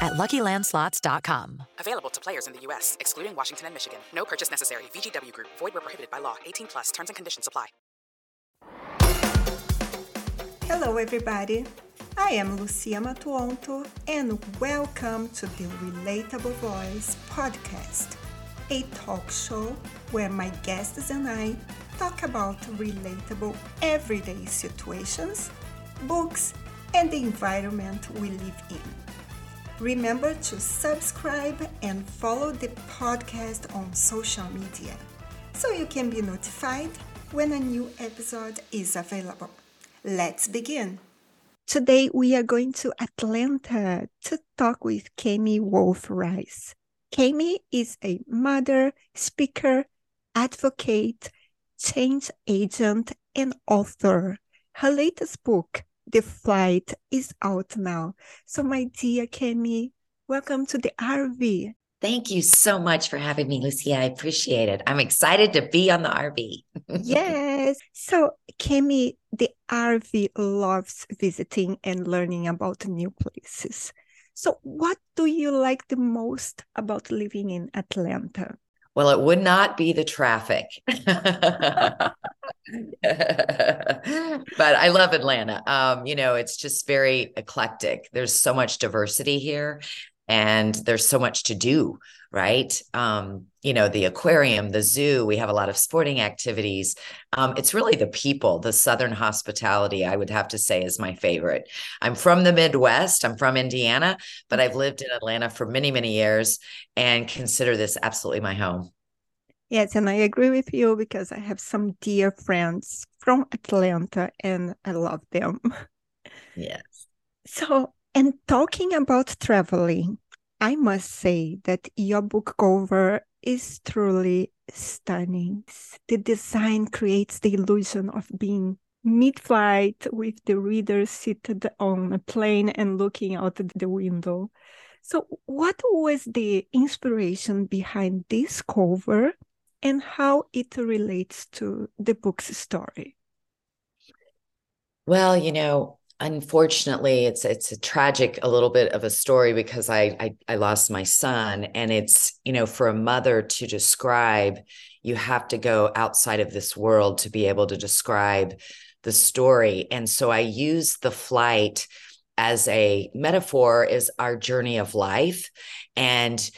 at LuckyLandSlots.com. Available to players in the U.S., excluding Washington and Michigan. No purchase necessary. VGW Group. Void where prohibited by law. 18 plus. Terms and conditions apply. Hello, everybody. I am Lucia Matuonto, and welcome to the Relatable Voice podcast, a talk show where my guests and I talk about relatable everyday situations, books, and the environment we live in. Remember to subscribe and follow the podcast on social media so you can be notified when a new episode is available. Let's begin. Today we are going to Atlanta to talk with Cammie Wolf Rice. Cammie is a mother, speaker, advocate, change agent, and author. Her latest book, the flight is out now. So, my dear Cammie, welcome to the RV. Thank you so much for having me, Lucia. I appreciate it. I'm excited to be on the RV. yes. So, Cammie, the RV loves visiting and learning about new places. So, what do you like the most about living in Atlanta? Well, it would not be the traffic. but I love Atlanta. Um, you know, it's just very eclectic. There's so much diversity here and there's so much to do, right? Um, you know, the aquarium, the zoo, we have a lot of sporting activities. Um, it's really the people, the Southern hospitality, I would have to say is my favorite. I'm from the Midwest, I'm from Indiana, but I've lived in Atlanta for many, many years and consider this absolutely my home. Yes, and I agree with you because I have some dear friends from Atlanta and I love them. Yes. So, and talking about traveling, I must say that your book cover is truly stunning. The design creates the illusion of being mid flight with the reader seated on a plane and looking out the window. So, what was the inspiration behind this cover and how it relates to the book's story. Well, you know, unfortunately, it's it's a tragic a little bit of a story because I, I I lost my son, and it's you know for a mother to describe, you have to go outside of this world to be able to describe the story, and so I use the flight as a metaphor is our journey of life and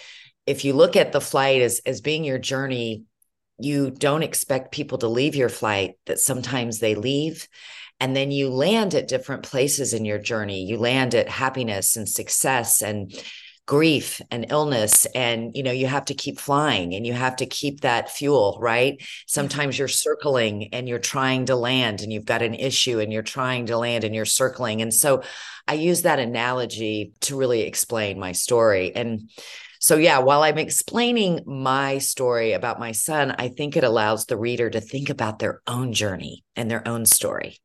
if you look at the flight as as being your journey you don't expect people to leave your flight, that sometimes they leave. And then you land at different places in your journey. You land at happiness and success and grief and illness and you know you have to keep flying and you have to keep that fuel right sometimes you're circling and you're trying to land and you've got an issue and you're trying to land and you're circling and so i use that analogy to really explain my story and so, yeah, while I'm explaining my story about my son, I think it allows the reader to think about their own journey and their own story.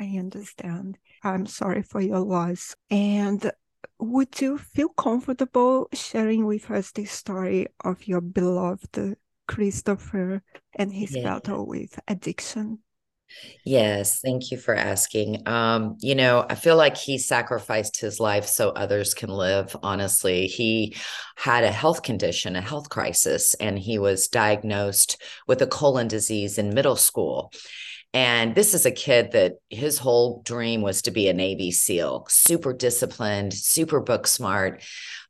I understand. I'm sorry for your loss. And would you feel comfortable sharing with us the story of your beloved Christopher and his yeah. battle with addiction? Yes, thank you for asking. Um, you know, I feel like he sacrificed his life so others can live. Honestly, he had a health condition, a health crisis, and he was diagnosed with a colon disease in middle school. And this is a kid that his whole dream was to be a Navy SEAL, super disciplined, super book smart.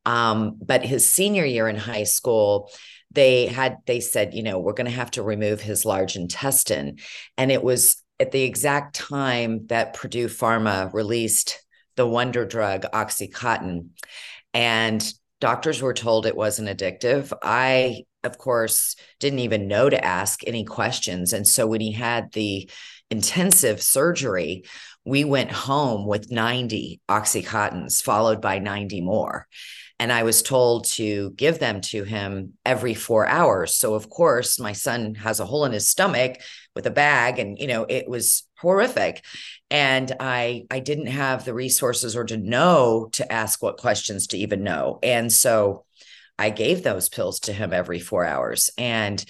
Um, but his senior year in high school, they had they said you know we're going to have to remove his large intestine. And it was at the exact time that Purdue Pharma released the wonder drug oxycontin and doctors were told it wasn't addictive. I of course didn't even know to ask any questions. And so when he had the intensive surgery we went home with 90 oxycontins followed by 90 more and I was told to give them to him every four hours. So, of course, my son has a hole in his stomach. with a bag and you know it was horrific and i i didn't have the resources or to know to ask what questions to even know and so i gave those pills to him every 4 hours and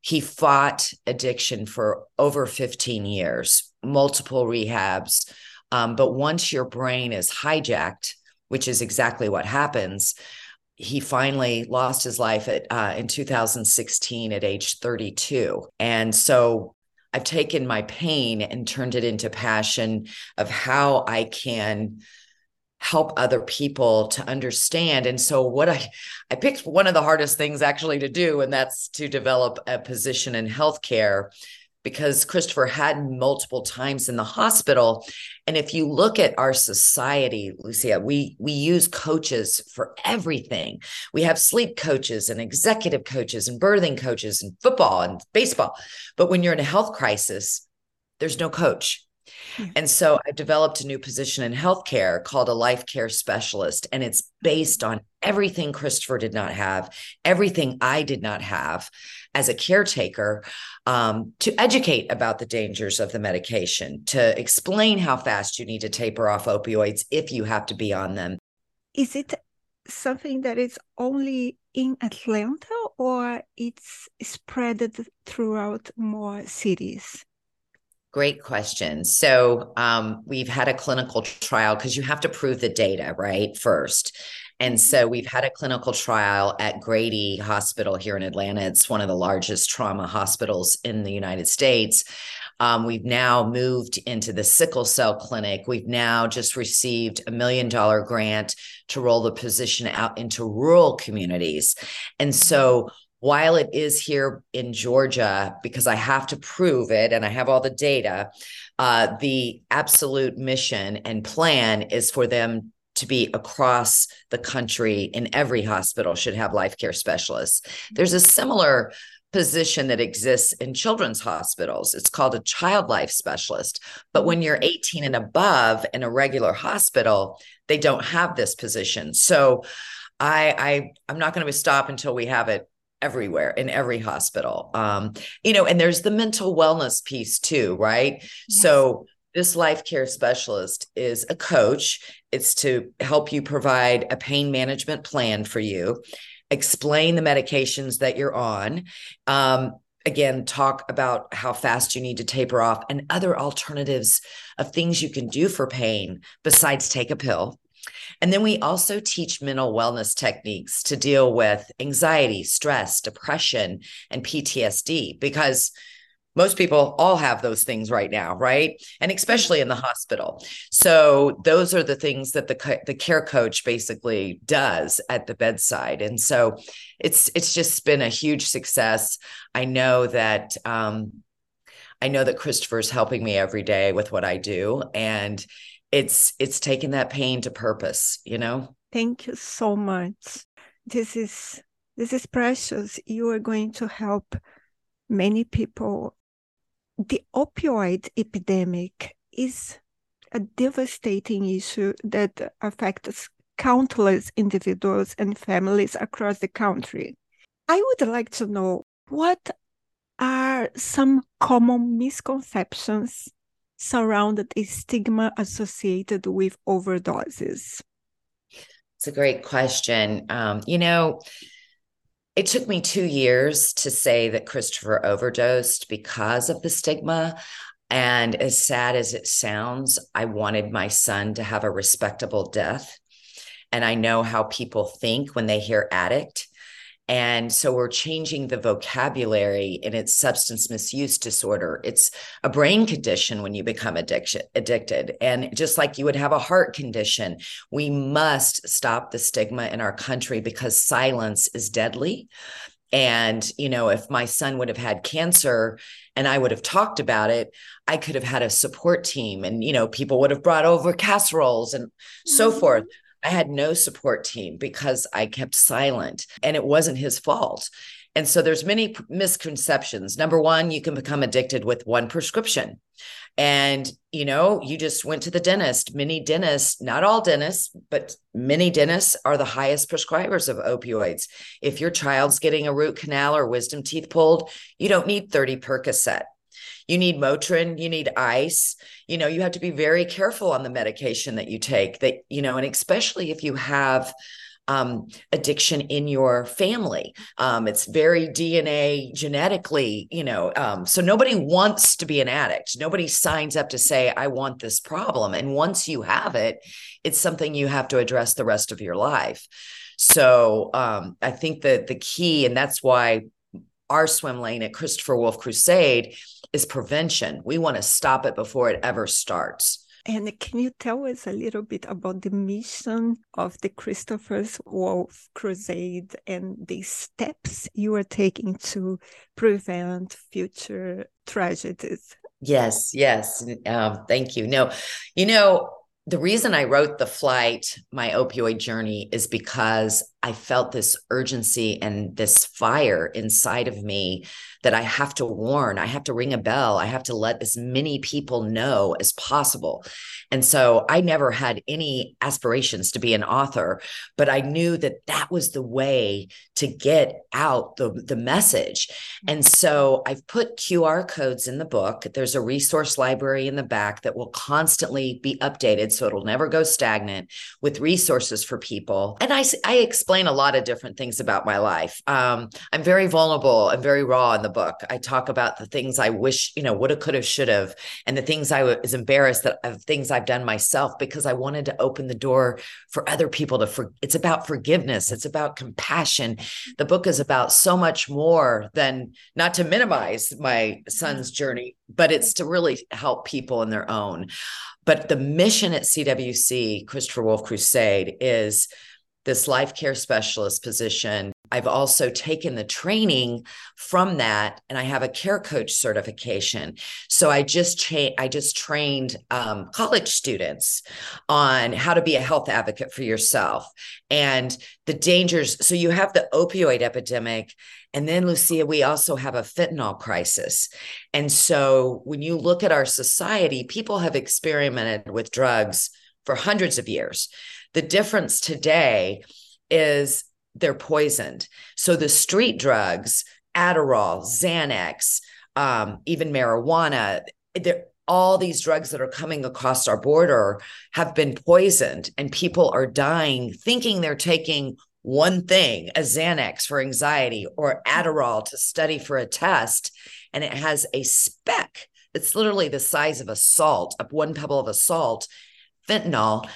he fought addiction for over 15 years multiple rehabs um, but once your brain is hijacked which is exactly what happens. He finally lost his life at uh, in 2016 at age 32 and so i've taken my pain and turned it into passion of how i can help other people to understand. And so what i i picked one of the hardest things actually to do and that's to develop a position in healthcare because Christopher had multiple times in the hospital. And if you look at our society, Lucia, we we use coaches for everything. We have sleep coaches and executive coaches and birthing coaches and football and baseball. But when you're in a health crisis, there's no coach. Hmm. And so I developed a new position in healthcare called a life care specialist. And it's based on everything Christopher did not have, everything I did not have as a caretaker um, to educate about the dangers of the medication, to explain how fast you need to taper off opioids if you have to be on them. Is it something that is only in Atlanta or it's spread throughout more cities? Great question. So um, we've had a clinical trial because you have to prove the data, right? First. And so we've had a clinical trial at Grady Hospital here in Atlanta. It's one of the largest trauma hospitals in the United States. Um, we've now moved into the sickle cell clinic. We've now just received a million dollar grant to roll the position out into rural communities. And so while it is here in Georgia, because I have to prove it and I have all the data, uh, the absolute mission and plan is for them to be across the country in every hospital should have life care specialists. There's a similar position that exists in children's hospitals. It's called a child life specialist. But when you're 18 and above in a regular hospital, they don't have this position. So I, I I'm not going to stop until we have it everywhere in every hospital. Um, you know, and there's the mental wellness piece too, right? Yes. So this life care specialist is a coach. It's to help you provide a pain management plan for you, explain the medications that you're on. Um, again, talk about how fast you need to taper off and other alternatives of things you can do for pain besides take a pill. And then we also teach mental wellness techniques to deal with anxiety, stress, depression, and PTSD because most people all have those things right now right? And especially in the hospital. So those are the things that the the care coach basically does at the bedside. And so it's it's just been a huge success. I know that um i know that christopher's helping me every day with what i do and it's it's taking that pain to purpose you know? Thank you so much. This is this is precious. You are going to help many people the opioid epidemic is a devastating issue that affects countless individuals and families across the country. I would like to know what are some common misconceptions surrounding the stigma associated with overdoses? It's a great question. Um, you know, it took me two years to say that Christopher overdosed because of the stigma. And as sad as it sounds, I wanted my son to have a respectable death. And I know how people think when they hear addict. And so we're changing the vocabulary in its substance misuse disorder. It's a brain condition when you become addiction, addicted. And just like you would have a heart condition, we must stop the stigma in our country because silence is deadly. And, you know, if my son would have had cancer and I would have talked about it, I could have had a support team and, you know, people would have brought over casseroles and mm-hmm. so forth. I had no support team because I kept silent and it wasn't his fault. And so there's many misconceptions. Number one, you can become addicted with one prescription. And, you know, you just went to the dentist. Many dentists, not all dentists, but many dentists are the highest prescribers of opioids. If your child's getting a root canal or wisdom teeth pulled, you don't need 30 Percocet. You need Motrin, you need ice. You know, you have to be very careful on the medication that you take that, you know, and especially if you have um, addiction in your family. Um, it's very DNA genetically, you know. Um, so nobody wants to be an addict. Nobody signs up to say, I want this problem. And once you have it, it's something you have to address the rest of your life. So um, I think that the key, and that's why our swim lane at Christopher Wolf Crusade is prevention. We want to stop it before it ever starts. And can you tell us a little bit about the mission of the Christopher's Wolf Crusade and the steps you are taking to prevent future tragedies? Yes, yes. Um, thank you. No, you know, the reason I wrote The Flight, My Opioid Journey, is because I felt this urgency and this fire inside of me that I have to warn, I have to ring a bell, I have to let as many people know as possible. And so I never had any aspirations to be an author, but I knew that that was the way to get out the, the message. And so I've put QR codes in the book. There's a resource library in the back that will constantly be updated so it'll never go stagnant with resources for people. And I, I explain a lot of different things about my life. Um, I'm very vulnerable and very raw in the book. I talk about the things I wish, you know, woulda, coulda, should have, and the things I was embarrassed that of things I've done myself because I wanted to open the door for other people to. For, it's about forgiveness. It's about compassion. The book is about so much more than not to minimize my son's journey, but it's to really help people in their own. But the mission at CWC, Christopher Wolf Crusade, is this life care specialist position. I've also taken the training from that, and I have a care coach certification. So I just cha- I just trained um, college students on how to be a health advocate for yourself and the dangers. So you have the opioid epidemic, and then Lucia, we also have a fentanyl crisis. And so when you look at our society, people have experimented with drugs for hundreds of years. The difference today is they're poisoned. So the street drugs, Adderall, Xanax, um, even marijuana, all these drugs that are coming across our border have been poisoned and people are dying thinking they're taking one thing a xanax for anxiety or adderall to study for a test and it has a speck it's literally the size of a salt of one pebble of a salt fentanyl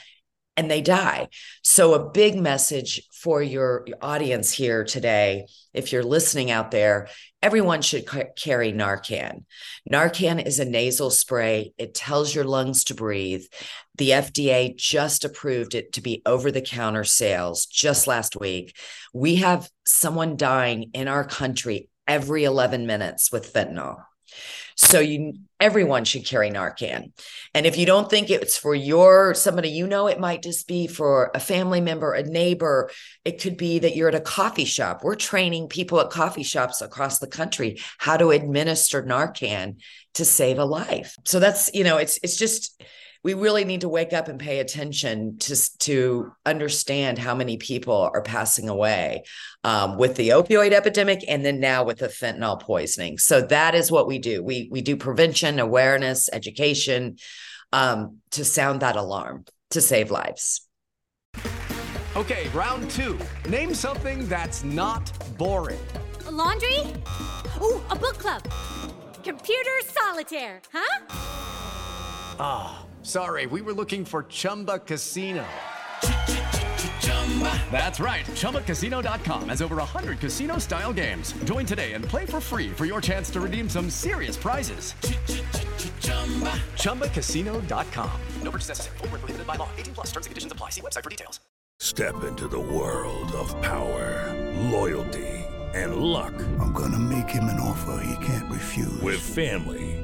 and they die. So, a big message for your, audience here today, if you're listening out there, everyone should ca- carry Narcan. Narcan is a nasal spray, it tells your lungs to breathe. The FDA just approved it to be over the counter sales just last week. We have someone dying in our country every 11 minutes with fentanyl. So you everyone should carry Narcan. And if you don't think it's for your somebody you know, it might just be for a family member, a neighbor. It could be that you're at a coffee shop. We're training people at coffee shops across the country how to administer Narcan to save a life. So that's, you know, it's it's just we really need to wake up and pay attention to to understand how many people are passing away um, with the opioid epidemic and then now with the fentanyl poisoning. So that is what we do. We we do prevention, awareness, education um, to sound that alarm to save lives. Okay, round two. Name something that's not boring. A laundry. Ooh, a book club. Computer solitaire. Huh? Ah. Sorry, we were looking for Chumba Casino. That's right. ChumbaCasino.com has over 100 casino style games. Join today and play for free for your chance to redeem some serious prizes. ChumbaCasino.com. No purchase necessary. Full prohibited by law. 18 plus terms and conditions apply. See website for details. Step into the world of power, loyalty, and luck. I'm going to make him an offer he can't refuse. With family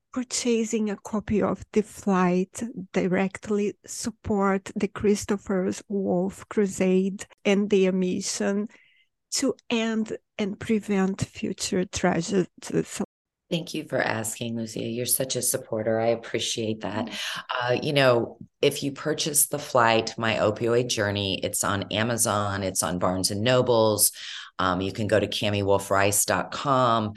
purchasing a copy of The Flight directly support the Christopher's Wolf Crusade and their mission to end and prevent future tragedies. Thank you for asking, Lucia. You're such a supporter. I appreciate that. Uh, you know, if you purchase the flight, my opioid journey, it's on Amazon, it's on Barnes and Nobles. Um, you can go to CammieWolfRice.com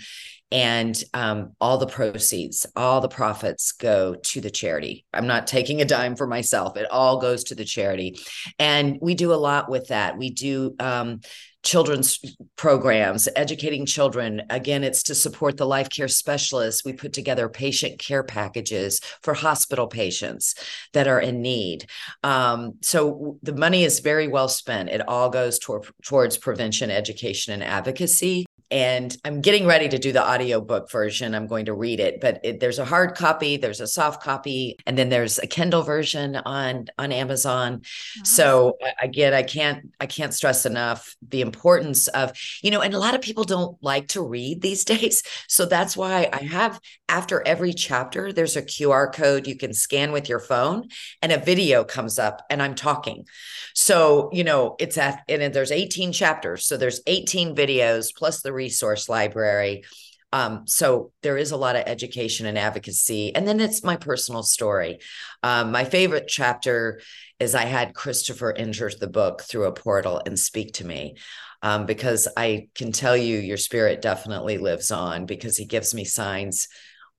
and um, all the proceeds, all the profits go to the charity. I'm not taking a dime for myself. It all goes to the charity. And we do a lot with that. We do um, children's programs, educating children. Again, it's to support the life care specialists. We put together patient care packages for hospital patients that are in need. Um, so the money is very well spent. It all goes toward, towards prevention, education, and advocacy and I'm getting ready to do the audiobook version. I'm going to read it, but it, there's a hard copy, there's a soft copy, and then there's a Kindle version on on Amazon. So again, I can't I can't stress enough the importance of, you know, and a lot of people don't like to read these days. So that's why I have after every chapter there's a QR code you can scan with your phone and a video comes up and I'm talking. So, you know, it's at and there's 18 chapters. So there's 18 videos plus the resource library. Um, so there is a lot of education and advocacy. And then it's my personal story. Um, my favorite chapter is I had Christopher enter the book through a portal and speak to me. Um, because I can tell you your spirit definitely lives on because he gives me signs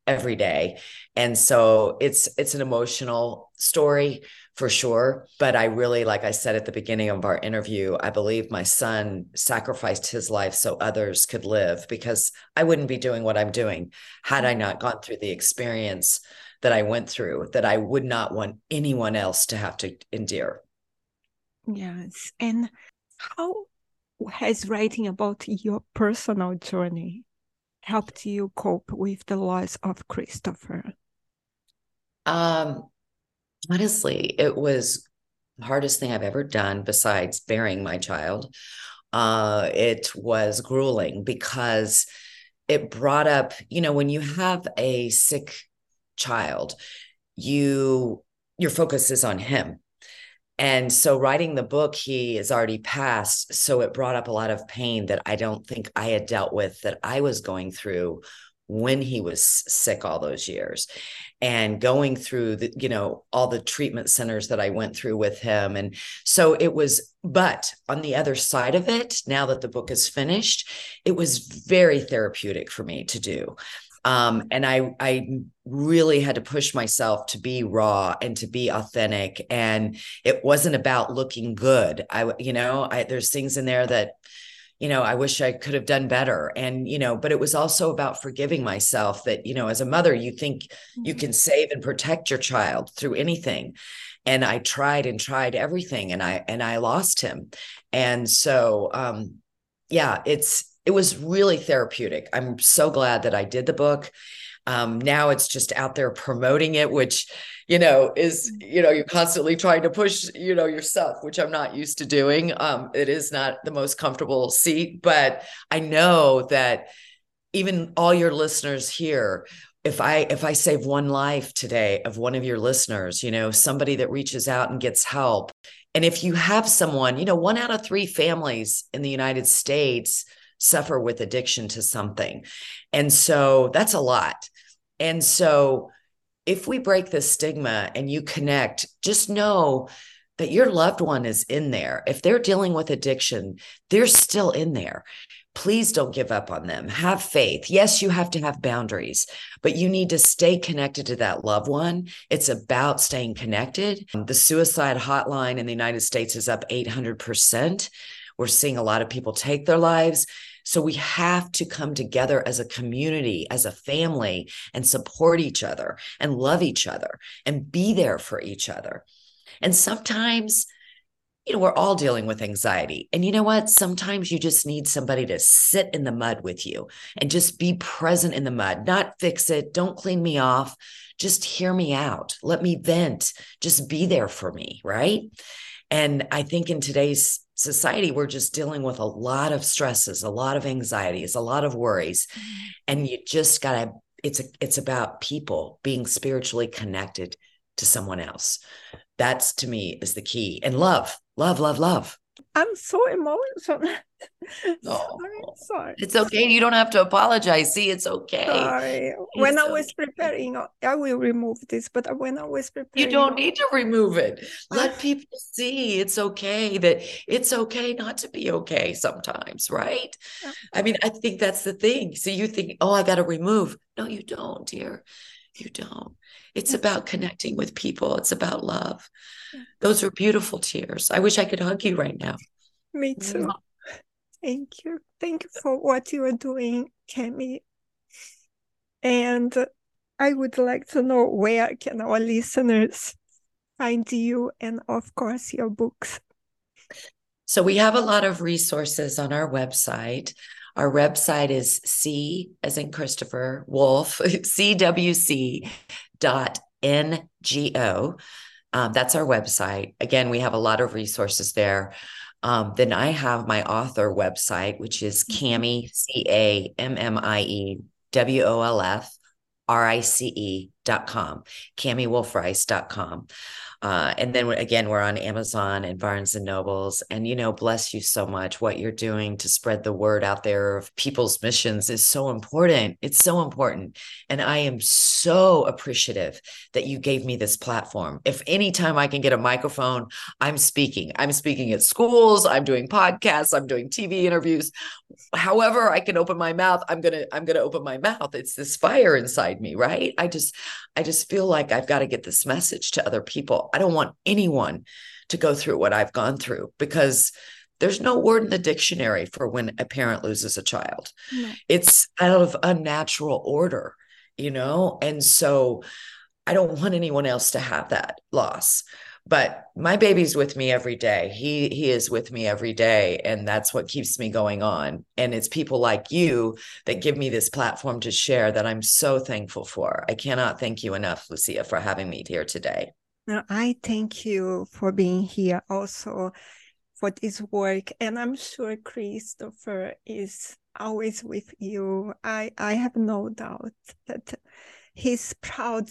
every day. And so it's it's an emotional story for sure. But I really, like I said at the beginning of our interview, I believe my son sacrificed his life so others could live because I wouldn't be doing what I'm doing had I not gone through the experience that I went through that I would not want anyone else to have to endure. Yes. And how has writing about your personal journey helped you cope with the loss of Christopher? Um, honestly, it was the hardest thing I've ever done besides bearing my child. Uh, it was grueling because it brought up, you know, when you have a sick child, you your focus is on him. And so writing the book, he is already passed. So it brought up a lot of pain that I don't think I had dealt with that I was going through when he was sick all those years. And going through the you know all the treatment centers that I went through with him. And so it was but on the other side of it now that the book is finished it was very therapeutic for me to do. Um, and I I really had to push myself to be raw and to be authentic. And it wasn't about looking good. I you know I there's things in there that you know, I wish I could have done better. And, you know, but it was also about forgiving myself that, you know, as a mother, you think you mm-hmm. can save and protect your child through anything. And I tried and tried everything and I and I lost him. And so um yeah, it's it was really therapeutic. I'm so glad that I did the book. Um, now it's just out there promoting it, which you know is mm. you know you're constantly trying to push you know yourself which i'm not used to doing. Um it is not the most comfortable seat but i know that even all your listeners here if i if i save one life today of one of your listeners you know somebody that reaches out and gets help and if you have someone you know one out of three families in the united states suffer with addiction to something. And so that's a lot. And so if we break the stigma and you connect, just know that your loved one is in there. If they're dealing with addiction, they're still in there. Please don't give up on them. Have faith. Yes, you have to have boundaries, but you need to stay connected to that loved one. It's about staying connected. The suicide hotline in the United States is up 800%. We're seeing a lot of people take their lives. So we have to come together as a community, as a family, and support each other and love each other and be there for each other. And sometimes, you know, we're all dealing with anxiety. And you know what? Sometimes you just need somebody to sit in the mud with you and just be present in the mud, not fix it, don't clean me off. Just hear me out. Let me vent. Just be there for me. Right. And I think in today's society, we're just dealing with a lot of stresses, a lot of anxieties, a lot of worries. Mm-hmm. And you just got to, it's a, it's about people being spiritually connected to someone else. That's to me is the key. And love, love, love, love. I'm so emotional. Oh, sorry, sorry. It's okay. You don't have to apologize. See, it's okay. Sorry. When It's I was okay. preparing, I will remove this, but when I was preparing, You don't need to remove it. Let people see it's okay that it's okay not to be okay sometimes, right? Yeah. I mean, I think that's the thing. So you think, oh, I got to remove. No, you don't, dear. You don't. It's about connecting with people, it's about love. Those are beautiful tears. I wish I could hug you right now. Me too. Thank you. Thank you for what you are doing, Cammie. And I would like to know where can our listeners find you and of course your books. So we have a lot of resources on our website. Our website is C as in Christopher Wolf, CWC dot NGO. Um, that's our website. Again, we have a lot of resources there. Um, then I have my author website, which is Cammie, C A M M I E W O L F R I C E dot com, CammieWolfRice dot com. Uh, and then again, we're on Amazon and Barnes and Nobles. And, you know, bless you so much. What you're doing to spread the word out there of people's missions is so important. It's so important. And I am so appreciative that you gave me this platform. If anytime I can get a microphone, I'm speaking. I'm speaking at schools, I'm doing podcasts, I'm doing TV interviews. However, I can open my mouth, I'm gonna, I'm gonna open my mouth. It's this fire inside me, right? I just I just feel like I've got to get this message to other people. I don't want anyone to go through what I've gone through because there's no word in the dictionary for when a parent loses a child. No. It's out of unnatural order, you know? And so I don't want anyone else to have that loss. But my baby's with me every day. He he is with me every day and that's what keeps me going on. And it's people like you that give me this platform to share that I'm so thankful for. I cannot thank you enough, Lucia, for having me here today. Now, I thank you for being here also for this work. And I'm sure Christopher is always with you. I, I have no doubt that he's proud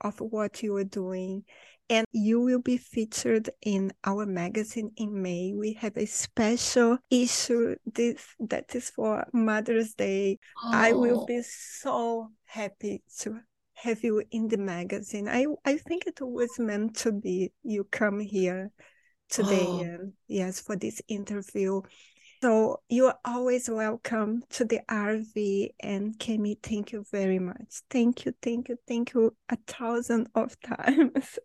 of what you are doing. And you will be featured in our magazine in May. We have a special issue this that is for Mother's Day. I will Oh. be so happy to have you in the magazine. I I think it was meant to be. You come here today, Oh. and yes, for this interview. So you're always welcome to the RV. And Cammie, thank you very much. Thank you, thank you, thank you a thousand of times.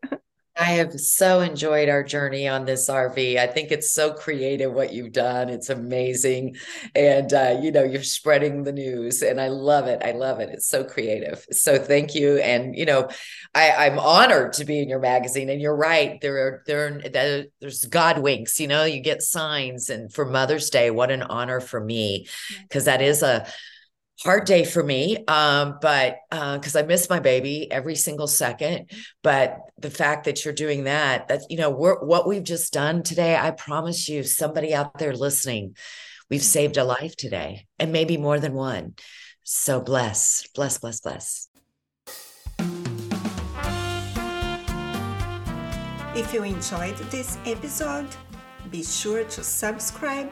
I have so enjoyed our journey on this RV. I think it's so creative what you've done. It's amazing. And, uh, you know, you're spreading the news and I love it. I love it. It's so creative. So thank you. And, you know, I, I'm honored to be in your magazine. And you're right. There are, there, are- there there's God winks, you know, you get signs. And for Mother's Day, what an honor for me, because that is a, hard day for me um but uh because i miss my baby every single second. But the fact that you're doing that that you know we're what we've just done today i promise you somebody out there listening we've saved a life today and maybe more than one. So bless bless bless bless. If you enjoyed this episode, be sure to subscribe